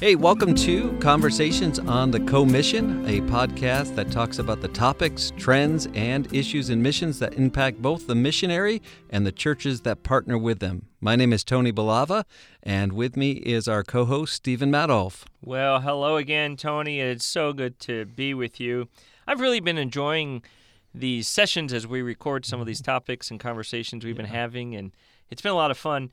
Hey, welcome to Conversations on the Co-Mission, a podcast that talks about the topics, trends, and issues and missions that impact both the missionary and the churches that partner with them. My name is Tony Balava, and with me is our co-host Stephen Madoff. Well, hello again, Tony. It's so good to be with you. I've really been enjoying these sessions as we record some of these topics and conversations we've been having, and it's been a lot of fun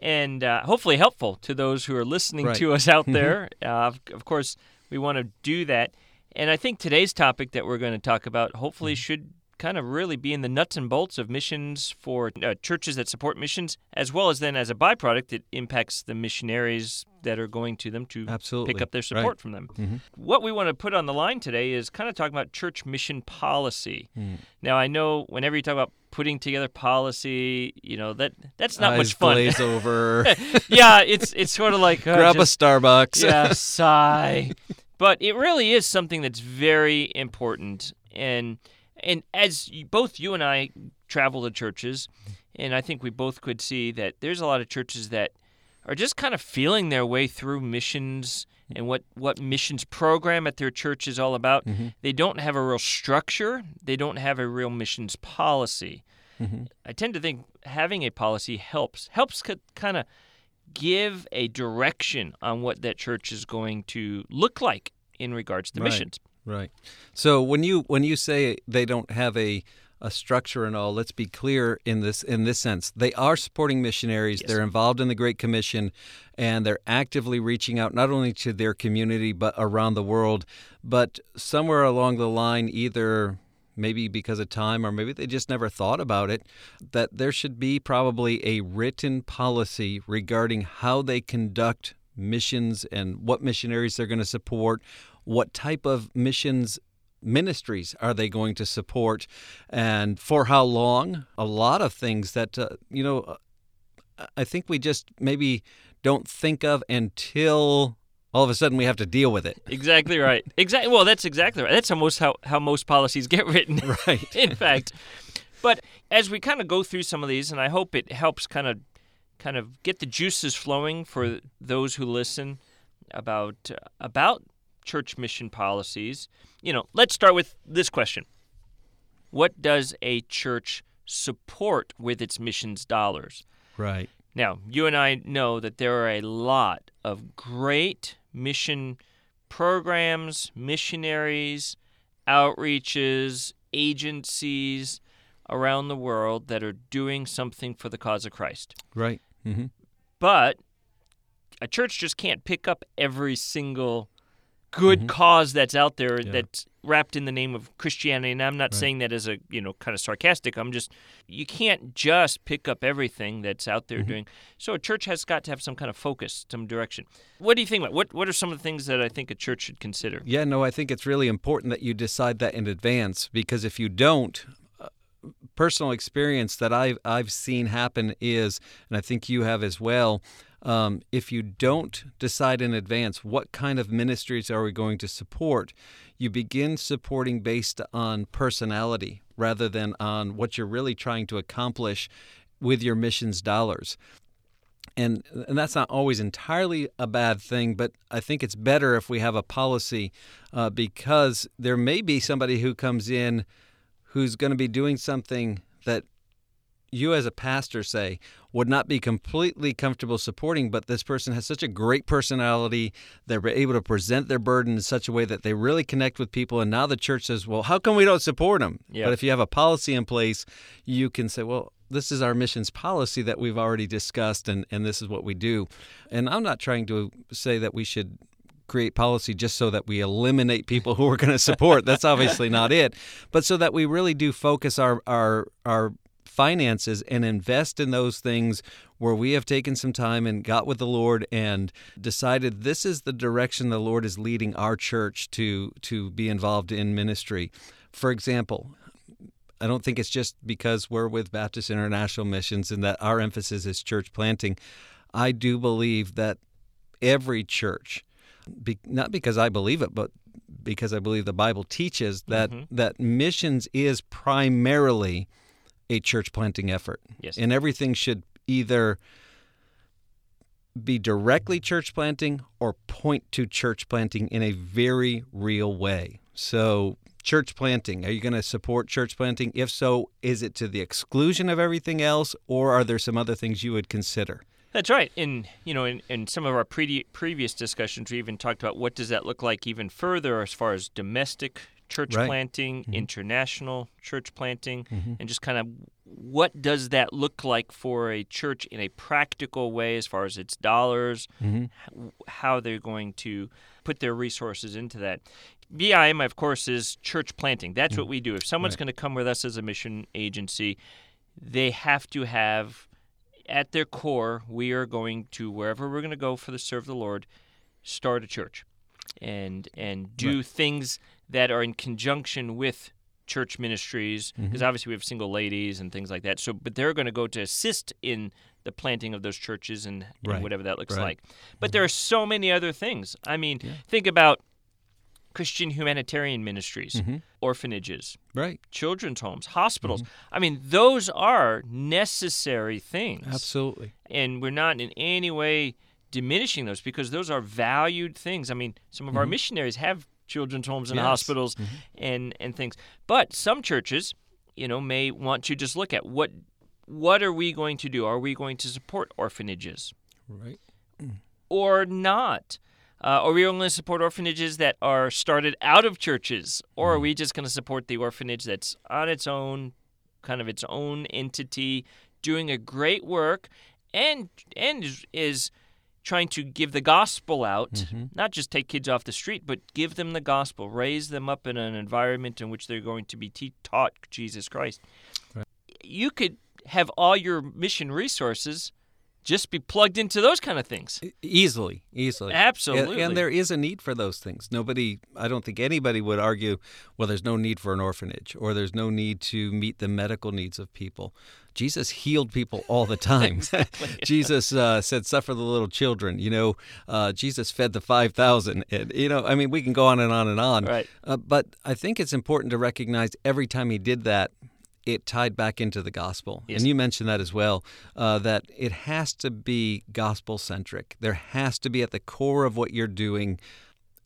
and uh, hopefully helpful to those who are listening Right. to us out there. uh, of, of course, we want to do that. And I think today's topic that we're going to talk about hopefully should kind of really be in the nuts and bolts of missions for uh, churches that support missions, as well as then as a byproduct, it impacts the missionaries that are going to them to Absolutely. pick up their Right. support from them. Mhm. What we want to put on the line today is kind of talking about church mission policy. Mm. Now, I know whenever you talk about putting together policy, you know that that's not Eyes much fun. glaze over. yeah, it's it's sort of like uh, Grab just- a Starbucks. yeah, sigh. But it really is something that's very important, and and as you, both you and I travel to churches, and I think we both could see that there's a lot of churches that are just kind of feeling their way through missions and what what missions program at their church is all about. Mhm. They don't have a real structure. They don't have a real missions policy. Mhm. I tend to think having a policy helps helps kind of give a direction on what that church is going to look like in regards to Right. missions. Right. So when you when you say they don't have a a structure and all, let's be clear in this in this sense. They are supporting missionaries. Yes. They're involved in the Great Commission and they're actively reaching out not only to their community but around the world. But somewhere along the line either maybe because of time or maybe they just never thought about it that there should be probably a written policy regarding how they conduct missions and what missionaries they're going to support what type of missions ministries are they going to support and for how long a lot of things that uh, you know uh, i think we just maybe don't think of until all of a sudden we have to deal with it Exactly right. Exactly. Well, that's exactly right. That's almost how, how most policies get written. right in fact. But as we kind of go through some of these, and I hope it helps kind of kind of get the juices flowing for those who listen about about church mission policies. You know, let's start with this question: What does a church support with its missions dollars? right Now, you and I know that there are a lot of great mission programs, missionaries, outreaches, agencies around the world that are doing something for the cause of Christ. right Mm-hmm. But a church just can't pick up every single good Mhm. cause that's out there Yeah. that's wrapped in the name of Christianity. And I'm not Right. saying that as a, you know, kind of sarcastic. I'm just you can't just pick up everything that's out there Mhm. doing. So a church has got to have some kind of focus, some direction. What do you think about what what are some of the things that I think a church should consider? Yeah, no, I think it's really important that you decide that in advance because if you don't, uh, personal experience that I've I've seen happen is, and I think you have as well. Um, if you don't decide in advance what kind of ministries are we going to support, you begin supporting based on personality rather than on what you're really trying to accomplish with your missions dollars. And and that's not always entirely a bad thing, but I think it's better if we have a policy uh, because there may be somebody who comes in who's going to be doing something that you as a pastor say would not be completely comfortable supporting but this person has such a great personality. They're able to present their burden in such a way that they really connect with people and now the church says well how come we don't support them Yeah. but if you have a policy in place you can say well this is our missions policy that we've already discussed and, and this is what we do. And i'm not trying to say that we should create policy just so that we eliminate people who we're going to support. That's obviously not it. But so that we really do focus our our our finances and invest in those things where we have taken some time and got with the Lord and decided this is the direction the Lord is leading our church to to be involved in ministry. For example, I don't think it's just because we're with Baptist International Missions and that our emphasis is church planting. I do believe that every church, not because I believe it, but because I believe the Bible teaches that Mhm. that missions is primarily a church planting effort, Yes. and everything should either be directly church planting or point to church planting in a very real way. So, church planting, are you going to support church planting? If so, is it to the exclusion of everything else, or are there some other things you would consider? That's right. And, you know, in, in some of our pre- previous discussions, we even talked about what does that look like even further as far as domestic church right. planting, mm-hmm. international church planting, mm-hmm. and just kind of what does that look like for a church in a practical way as far as its dollars, mm-hmm. how they're going to put their resources into that. BIM, of course, is church planting. That's what we do. If someone's right. going to come with us as a mission agency, they have to have at their core, we are going to wherever we're going to go for the serve of the Lord, start a church, and and do right. things that are in conjunction with church ministries. Because mm-hmm. obviously we have single ladies and things like that. So, but they're going to go to assist in the planting of those churches and, right. and whatever that looks right. like. But mm-hmm. there are so many other things. I mean, yeah. think about Christian humanitarian ministries, mm-hmm. orphanages, right, children's homes, hospitals. Mm-hmm. I mean, those are necessary things. Absolutely. And we're not in any way diminishing those because those are valued things. I mean, some of our Mm-hmm. missionaries have children's homes and Yes. hospitals Mhm. and and things. But some churches, you know, may want to just look at what what are we going to do? Are we going to support orphanages Right. or not? Uh, are we only going to support orphanages that are started out of churches, or are we just going to support the orphanage that's on its own, kind of its own entity, doing a great work, and and is, is trying to give the gospel out, Mhm. not just take kids off the street, but give them the gospel, raise them up in an environment in which they're going to be te- taught Jesus Christ. Right. You could have all your mission resources just be plugged into those kind of things. Easily, easily. Absolutely. And, and there is a need for those things. Nobody, I don't think anybody would argue, well, there's no need for an orphanage or there's no need to meet the medical needs of people. Jesus healed people all the time. Jesus uh, said, suffer the little children. You know, uh, Jesus fed the 5,000. And, you know, I mean, we can go on and on and on. Right. Uh, but I think it's important to recognize every time he did that, it tied back into the gospel. Yes. And you mentioned that as well, uh, that it has to be gospel centric. There has to be at the core of what you're doing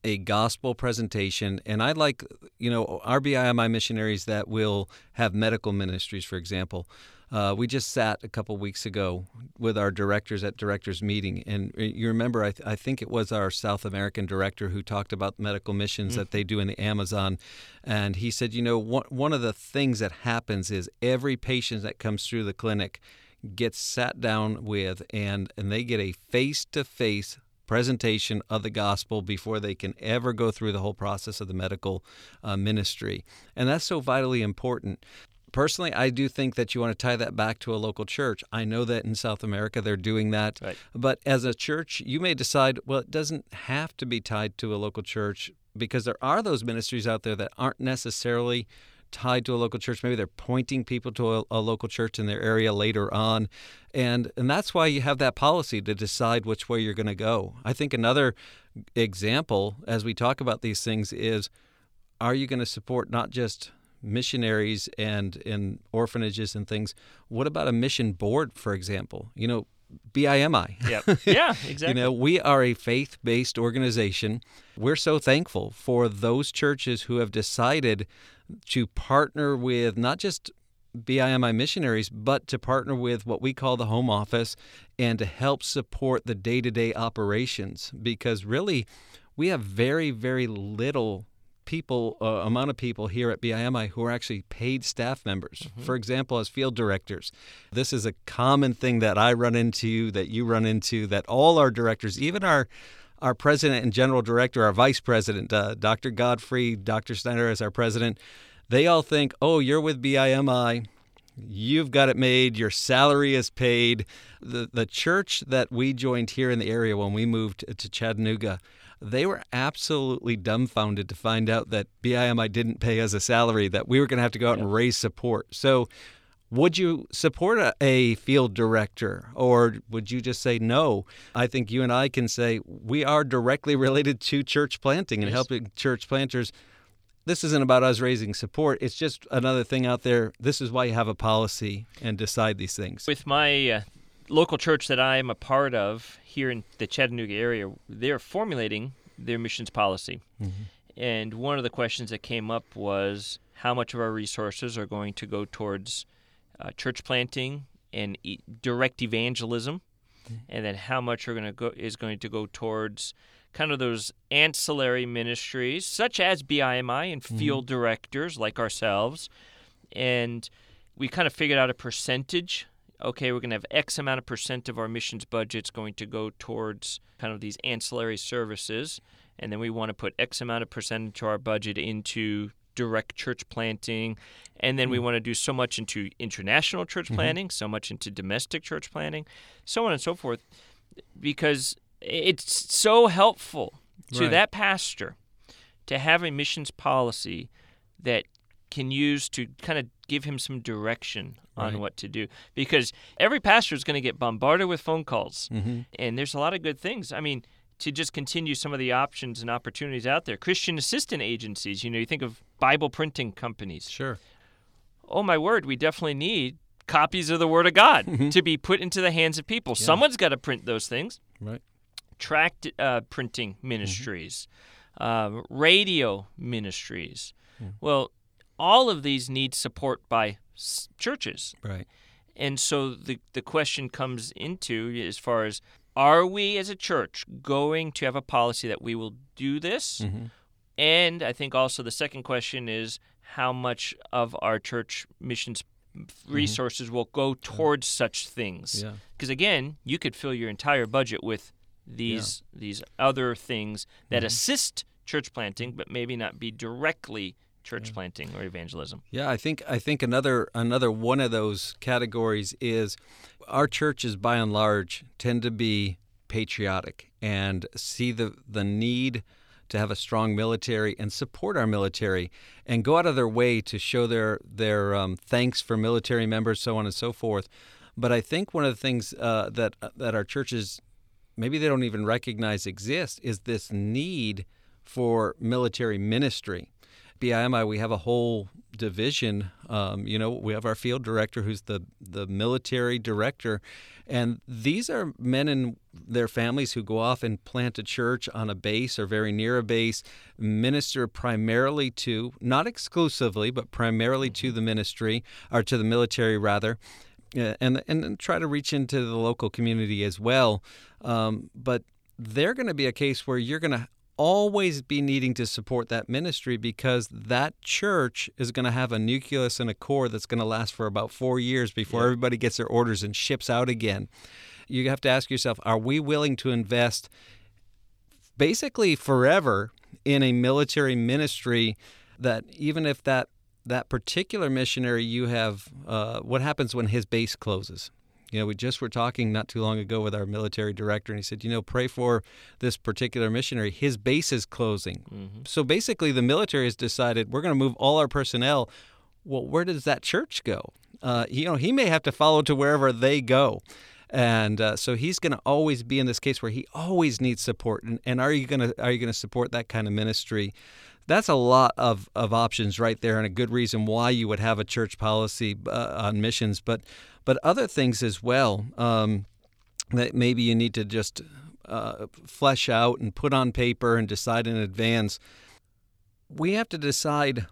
a gospel presentation. And I like, you know, our BIMI missionaries that will have medical ministries, for example. Uh, we just sat a couple weeks ago with our directors at directors meeting, and you remember I, th- I think it was our South American director who talked about the medical missions mm-hmm. that they do in the Amazon, and he said, you know, one one of the things that happens is every patient that comes through the clinic gets sat down with, and and they get a face to face presentation of the gospel before they can ever go through the whole process of the medical uh, ministry, and that's so vitally important personally, I do think that you want to tie that back to a local church. I know that in South America they're doing that. Right. But as a church, you may decide, well, it doesn't have to be tied to a local church because there are those ministries out there that aren't necessarily tied to a local church. Maybe they're pointing people to a, a, local church in their area later on. And and that's why you have that policy to decide which way you're going to go. I think another example as we talk about these things is are you going to support not just missionaries and in orphanages and things. What about a mission board, for example? You know, BIMI. Yeah, yeah, exactly. you know, we are a faith-based organization. We're so thankful for those churches who have decided to partner with not just BIMI missionaries, but to partner with what we call the home office and to help support the day-to-day operations because really we have very very little people uh, amount of people here at BIMI who are actually paid staff members. Mm-hmm. For example, as field directors, this is a common thing that I run into, that you run into, that all our directors, even our our president and general director, our vice president, uh, Dr. Godfrey, Dr. Snyder as our president, they all think, "Oh, you're with BIMI." You've got it made. Your salary is paid. The the church that we joined here in the area when we moved to Chattanooga, they were absolutely dumbfounded to find out that BIMI didn't pay us a salary, that we were going to have to go out and raise support. So, would you support a, a, field director or would you just say no? I think you and I can say we are directly related to church planting and yes. helping church planters. This isn't about us raising support. It's just another thing out there. This is why you have a policy and decide these things. With my uh, local church that I am a part of here in the Chattanooga area, they're formulating their missions policy. Mm-hmm. And one of the questions that came up was how much of our resources are going to go towards uh, church planting and e- direct evangelism, mm-hmm. and then how much are going to go is going to go towards kind of those ancillary ministries, such as BIMI and mm-hmm. field mm-hmm. directors like ourselves. And we kind of figured out a percentage. Okay, we're going to have X amount of percent of our missions budgets going to go towards kind of these ancillary services. And then we want to put X amount of percentage of our budget into direct church planting. And then mm-hmm. we want to do so much into international church mm-hmm. planting, so much into domestic church planting, so on and so forth. Because it's so helpful to right. that pastor to have a missions policy that can use to kind of give him some direction on right. what to do because every pastor is going to get bombarded with phone calls mm-hmm. and there's a lot of good things i mean to just continue some of the options and opportunities out there christian assistant agencies you know you think of bible printing companies sure oh my word we definitely need copies of the word of god mm-hmm. to be put into the hands of people yeah. someone's got to print those things right tract uh, printing ministries, mm-hmm. uh, radio ministries. Mm. Well, all of these need support by s- churches. Right. And so the, the question comes into as far as are we as a church going to have a policy that we will do this? Mm-hmm. And I think also the second question is how much of our church missions mm-hmm. resources mm-hmm. will go towards yeah. such things. Because yeah. again, you could fill your entire budget with these yeah. these other things that mm-hmm. assist church planting, but maybe not be directly church yeah. planting or evangelism. Yeah, I think I think another another one of those categories is our churches by and large tend to be patriotic and see the the need to have a strong military and support our military and go out of their way to show their their um, thanks for military members, so on and so forth. But I think one of the things uh, that that our churches maybe they don't even recognize exists is this need for military ministry. BIMI, we have a whole division. Um, you know, we have our field director who's the, the military director. And these are men and their families who go off and plant a church on a base or very near a base, minister primarily to, not exclusively, but primarily to the ministry, or to the military rather and and try to reach into the local community as well. Um, but they're going to be a case where you're going to always be needing to support that ministry because that church is going to have a nucleus and a core that's going to last for about four years before yeah. everybody gets their orders and ships out again. You have to ask yourself: Are we willing to invest basically forever in a military ministry? That even if that that particular missionary you have, uh, what happens when his base closes? You know, we just were talking not too long ago with our military director, and he said, you know, pray for this particular missionary. His base is closing. Mm-hmm. So basically, the military has decided we're going to move all our personnel. Well, where does that church go? Uh, you know, he may have to follow to wherever they go. And uh, so he's going to always be in this case where he always needs support. And, and are you going to are you going to support that kind of ministry? That's a lot of, of options right there and a good reason why you would have a church policy uh, on missions. But but other things as well um, that maybe you need to just uh, flesh out and put on paper and decide in advance. We have to decide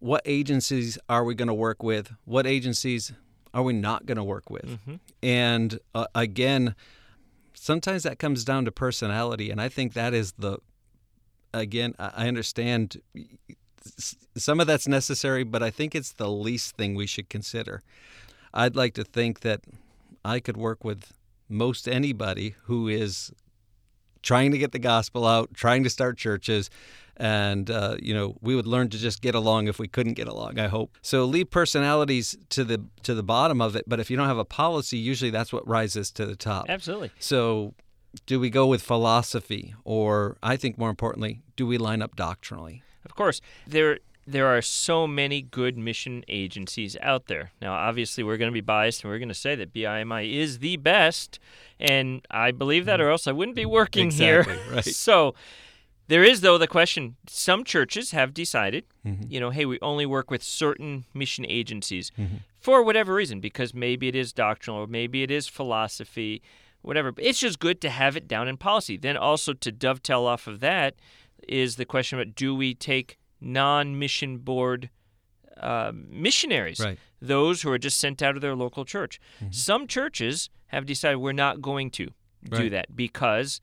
what agencies are we going to work with? What agencies are we not going to work with? Mm-hmm. and uh, again sometimes that comes down to personality and i think that is the again, I understand some of that's necessary, but I think it's the least thing we should consider. I'd like to think that I could work with most anybody who is trying to get the gospel out, trying to start churches, and uh, you know we would learn to just get along if we couldn't get along. I hope so. Leave personalities to the to the bottom of it, but if you don't have a policy, usually that's what rises to the top. Absolutely. So do we go with philosophy or I think more importantly, do we line up doctrinally? Of course. There there are so many good mission agencies out there. Now, obviously, we're going to be biased and we're going to say that BIMI is the best. And I believe that, or else I wouldn't be working exactly, here. Right. so, there is, though, the question some churches have decided, mm-hmm. you know, hey, we only work with certain mission agencies. Mm-hmm. for whatever reason, because maybe it is doctrinal or maybe it is philosophy, whatever. But it's just good to have it down in policy. Then also to dovetail off of that is the question about do we take non-mission board uh, missionaries, Right. those who are just sent out of their local church. Mm-hmm. Some churches have decided we're not going to do Right. that because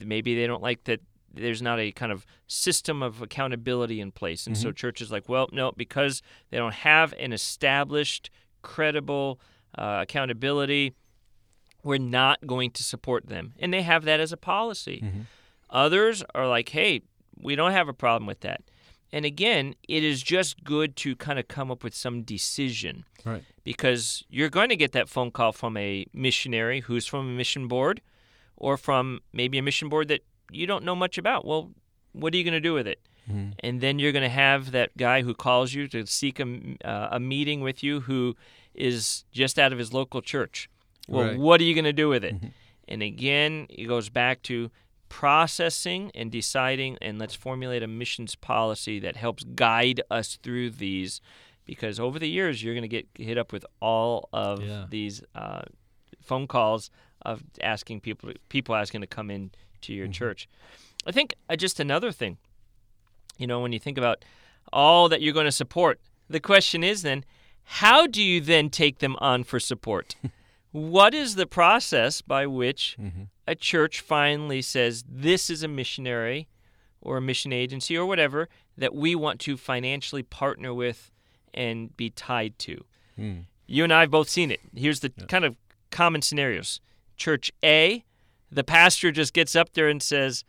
maybe they don't like that there's not a kind of system of accountability in place. And so Mm-hmm. churches like, well, no, because they don't have an established, credible uh, accountability, we're not going to support them. And they have that as a policy. Mm-hmm. Others are like, hey, we don't have a problem with that. And again, it is just good to kind of come up with some decision Right. because you're going to get that phone call from a missionary who's from a mission board or from maybe a mission board that you don't know much about. Well, what are you going to do with it? Mm-hmm. And then you're going to have that guy who calls you to seek a, uh, a meeting with you who is just out of his local church. Well, Right. Mm-hmm. what are you going to do with it? And again, it goes back to processing and deciding, and let's formulate a missions policy that helps guide us through these. Because over the years, you're going to get hit up with all of Yeah. these uh, phone calls of asking people people asking to come in to Mm-hmm. your church. I think uh, just another thing, you know, when you think about all that you're going to support, the question is then, how do you then take them on for support? what is the process by which Mm-hmm. A church finally says this is a missionary or a mission agency or whatever that we want to financially partner with and be tied to? Mm. You and I have both seen it. Here's the kind of common scenarios. Church A, the pastor just gets up there and says,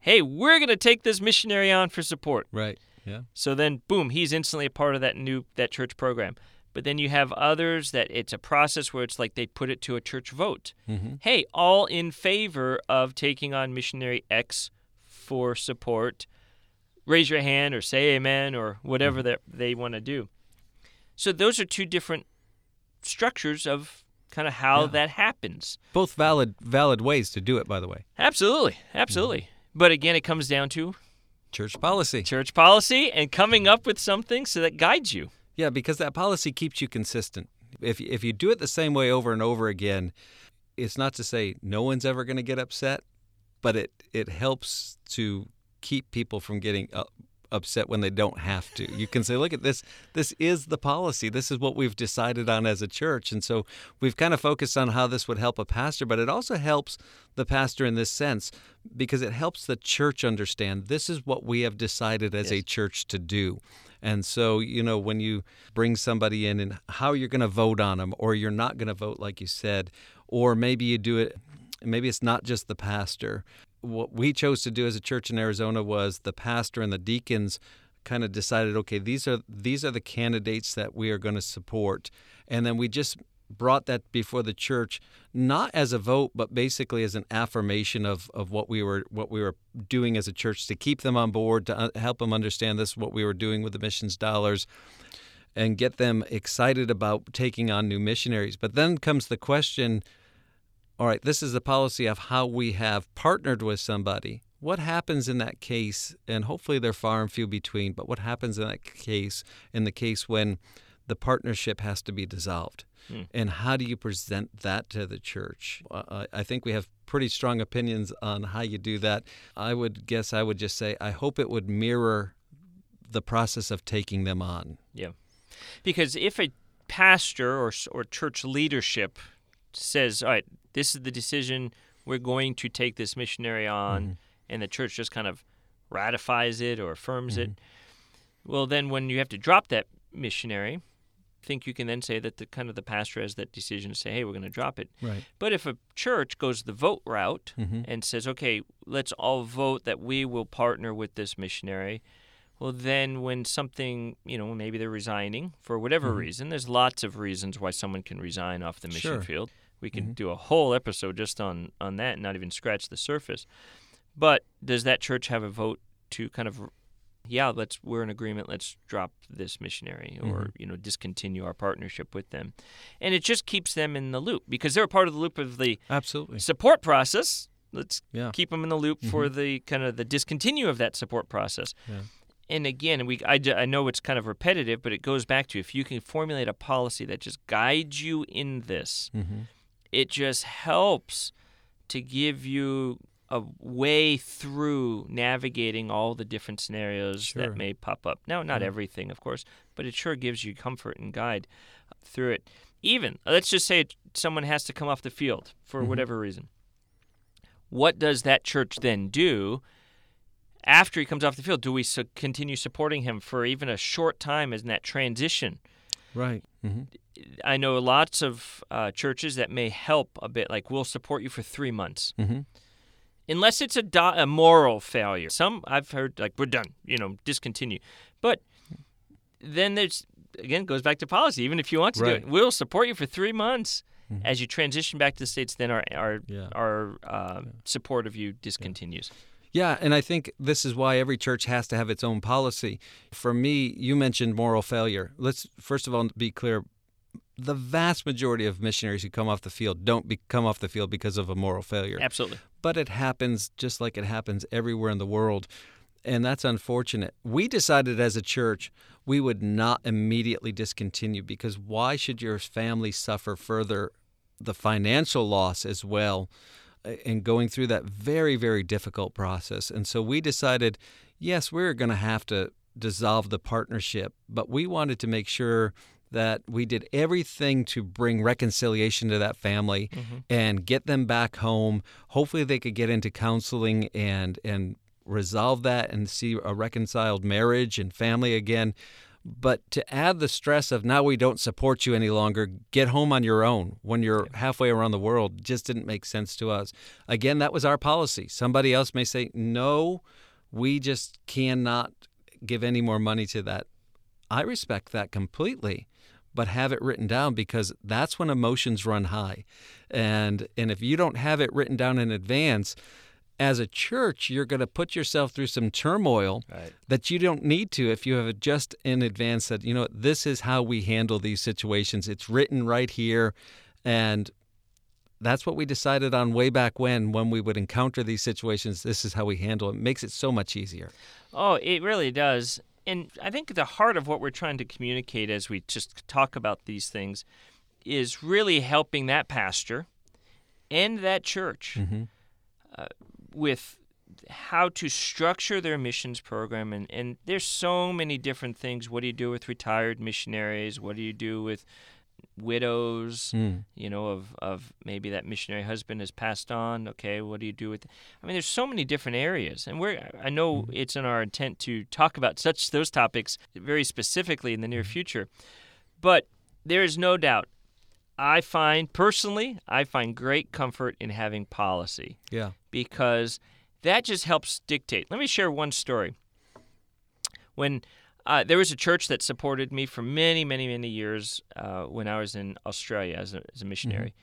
Hey, we're going to take this missionary on for support. Right. Yeah. So then, boom, he's instantly a part of that new that church program. But then you have others that it's a process where it's like they put it to a church vote. Mm-hmm. Hey, all in favor of taking on missionary X for support. Raise your hand or say amen or whatever that they want to do. So those are two different structures of kind of how Yeah. that happens. Both valid valid ways to do it, by the way. Absolutely, absolutely. But again, it comes down to Church policy. church policy and coming up with something so that guides you. Yeah, because that policy keeps you consistent. If if you do it the same way over and over again, it's not to say no one's ever going to get upset, but it it helps to keep people from getting upset when they don't have to. You can say, look at this. This is the policy. This is what we've decided on as a church, and so we've kind of focused on how this would help a pastor, but it also helps the pastor in this sense because it helps the church understand this is what we have decided as a church to do. And so, you know, when you bring somebody in and how you're going to vote on them, or you're not going to vote, like you said, or maybe you do it, maybe it's not just the pastor. What we chose to do as a church in Arizona was the pastor and the deacons kind of decided, okay, these are these are the candidates that we are going to support, and then we just brought that before the church not as a vote but basically as an affirmation of, of what we were what we were doing as a church to keep them on board to uh, help them understand this what we were doing with the missions dollars and get them excited about taking on new missionaries. But then comes the question all right this is the policy of how we have partnered with somebody what happens in that case and hopefully they're far and few between but what happens in that case in the case when the partnership has to be dissolved and how do you present that to the church? Uh, I think we have pretty strong opinions on how you do that. I would guess I would just say I hope it would mirror the process of taking them on. Yeah. Because if a pastor or, or church leadership says, all right, this is the decision, we're going to take this missionary on, mm-hmm. and the church just kind of ratifies it or affirms it, mm-hmm. well, then when you have to drop that missionary, I think you can then say that the kind of the pastor has that decision to say, hey, we're going to drop it. Right. But if a church goes the vote route Mm-hmm. and says, okay, let's all vote that we will partner with this missionary, well, then when something, you know, maybe they're resigning for whatever mm-hmm. reason, there's lots of reasons why someone can resign off the mission Sure. field. We can mm-hmm. do a whole episode just on, on that and not even scratch the surface. But does that church have a vote to kind of yeah, let's we're in agreement. Let's drop this missionary or mm-hmm. you know discontinue our partnership with them, and it just keeps them in the loop because they're a part of the loop of the Absolutely. support process. Let's Yeah. keep them in the loop for mm-hmm. the kind of the discontinue of that support process. Yeah. and again, we I, I know it's kind of repetitive, but it goes back to if you can formulate a policy that just guides you in this, Mm-hmm. It just helps to give you a way through navigating all the different scenarios Sure. that may pop up. Now, not Yeah. everything, of course, but it sure gives you comfort and guide through it. Even let's just say someone has to come off the field for Mhm. whatever reason. What does that church then do? After he comes off the field, do we su- continue supporting him for even a short time as in that transition? Right. Mm-hmm. I know lots of uh, churches that may help a bit, like we'll support you for three months, Mm-hmm. unless it's a, do- a moral failure. Some I've heard like we're done, you know, discontinue. But then there's again goes back to policy. Even if you want to Right. do it, we'll support you for three months Mhm. as you transition back to the states. Then our our Yeah. our uh, support of you discontinues. Yeah, and I think this is why every church has to have its own policy. For me, you mentioned moral failure. Let's first of all be clear. The vast majority of missionaries who come off the field don't be, come off the field because of a moral failure. Absolutely. But it happens just like it happens everywhere in the world. And that's unfortunate. We decided as a church we would not immediately discontinue because why should your family suffer further the financial loss as well in going through that very, very difficult process? And so we decided, yes, we're going to have to dissolve the partnership, but we wanted to make sure that we did everything to bring reconciliation to that family mm-hmm. and get them back home. Hopefully, they could get into counseling and and resolve that and see a reconciled marriage and family again. But to add the stress of now we don't support you any longer, get home on your own when you're halfway around the world just didn't make sense to us. Again, that was our policy. Somebody else may say, no, we just cannot give any more money to that. I respect that completely but have it written down because that's when emotions run high. And and if you don't have it written down in advance, as a church, you're going to put yourself through some turmoil Right. that you don't need to if you have just in advance said, you know, this is how we handle these situations. It's written right here and that's what we decided on way back when when we would encounter these situations. This is how we handle it. it makes it so much easier. Oh, it really does. And I think the heart of what we're trying to communicate as we just talk about these things is really helping that pastor and that church Mm-hmm. uh, with how to structure their missions program and, and there's so many different things. What do you do with retired missionaries? What do you do with widows Mm. you know of, of maybe that missionary husband has passed on? Okay what do you do with i mean there's so many different areas and we're i know it's in our intent to talk about such those topics very specifically in the near future but there is no doubt i find personally i find great comfort in having policy Yeah. because that just helps dictate. Let me share one story. When uh, there was a church that supported me for many, many, many years uh, when I was in Australia as a, as a missionary.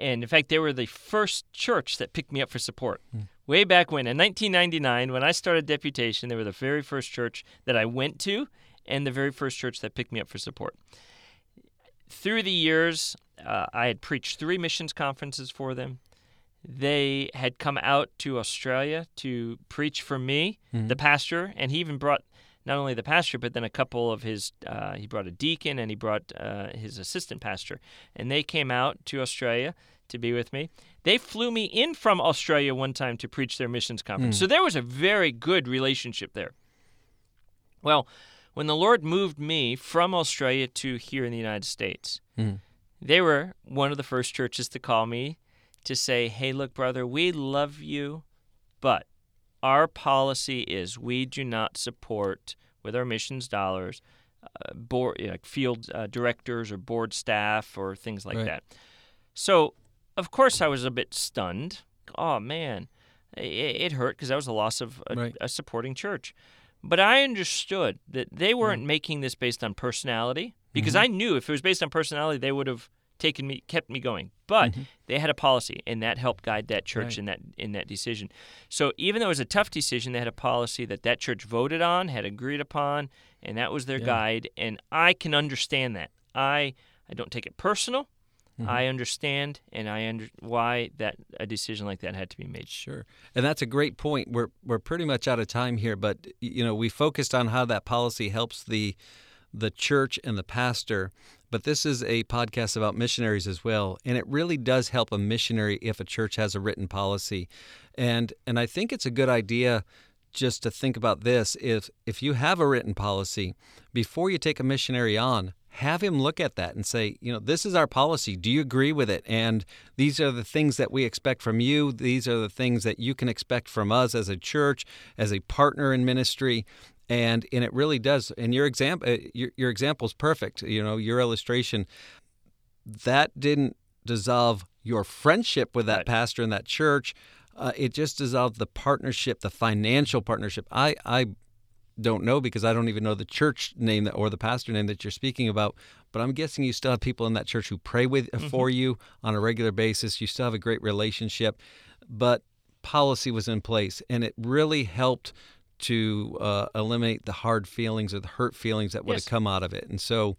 And in fact, they were the first church that picked me up for support. Way back when, in 1999, when I started deputation, they were the very first church that I went to and the very first church that picked me up for support. Through the years, uh, I had preached three missions conferences for them they had come out to Australia to preach for me, the pastor, and he even brought not only the pastor, but then a couple of his, uh, he brought a deacon and he brought uh, his assistant pastor. And they came out to Australia to be with me. They flew me in from Australia one time to preach their missions conference. So there was a very good relationship there. Well, when the Lord moved me from Australia to here in the United States, Mm. they were one of the first churches to call me to say, hey, look, brother, we love you, but our policy is we do not support with our missions dollars uh, board, like field uh, directors or board staff or things like Right. that. So, of course, I was a bit stunned. Oh, man, it, it hurt because that was the loss of a, Right. a supporting church. But I understood that they hmm. weren't making this based on personality because mm-hmm. I knew if it was based on personality, they would have taken me, kept me going. But mm-hmm. they had a policy, and that helped guide that church Right. in that in that decision. So even though it was a tough decision, they had a policy that that church voted on, had agreed upon, and that was their Yeah. guide. And I can understand that. I I don't take it personal. Mm-hmm. I understand, and I under why that a decision like that had to be made. Sure, and that's a great point. We're we're pretty much out of time here, but you know we focused on how that policy helps the the church and the pastor. But this is a podcast about missionaries as well, and it really does help a missionary if a church has a written policy, and and I think it's a good idea just to think about this if if you have a written policy before you take a missionary on have him look at that and say, you know, this is our policy. Do you agree with it? And these are the things that we expect from you. These are the things that you can expect from us as a church, as a partner in ministry. And and it really does. And your example, uh, your your example is perfect. You know, your illustration that didn't dissolve your friendship with that right. pastor in that church. Uh, it just dissolved the partnership, the financial partnership. I I don't know because I don't even know the church name that, or the pastor name that you're speaking about. But I'm guessing you still have people in that church who pray with mm-hmm. for you on a regular basis. You still have a great relationship, but policy was in place, and it really helped to uh, eliminate the hard feelings or the hurt feelings that would yes. have come out of it. And so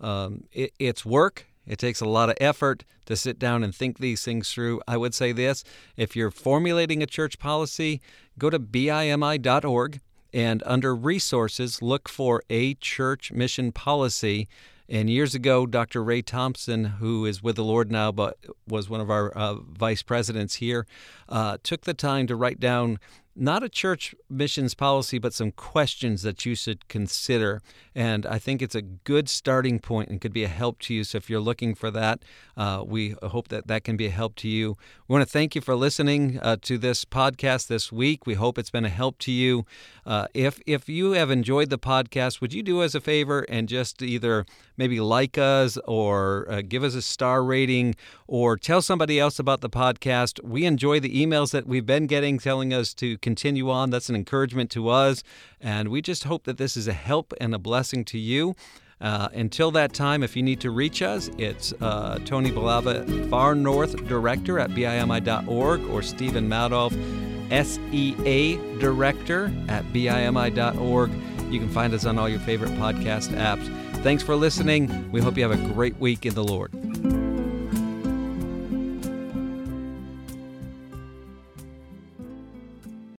um, it, it's work. It takes a lot of effort to sit down and think these things through. I would say this if you're formulating a church policy, go to bimi.org and under resources, look for a church mission policy. And years ago, Dr. Ray Thompson, who is with the Lord now but was one of our uh, vice presidents here, uh, took the time to write down not a church missions policy, but some questions that you should consider. And I think it's a good starting point and could be a help to you. So if you're looking for that, uh, we hope that that can be a help to you. We want to thank you for listening uh, to this podcast this week. We hope it's been a help to you. Uh, if if you have enjoyed the podcast, would you do us a favor and just either maybe like us or uh, give us a star rating or tell somebody else about the podcast? We enjoy the emails that we've been getting telling us to continue on. That's an encouragement to us. And we just hope that this is a help and a blessing to you. Uh, until that time, if you need to reach us, it's uh, Tony Balava, Far North Director at BIMI.org, or Stephen Madoff, SEA Director at BIMI.org. You can find us on all your favorite podcast apps. Thanks for listening. We hope you have a great week in the Lord.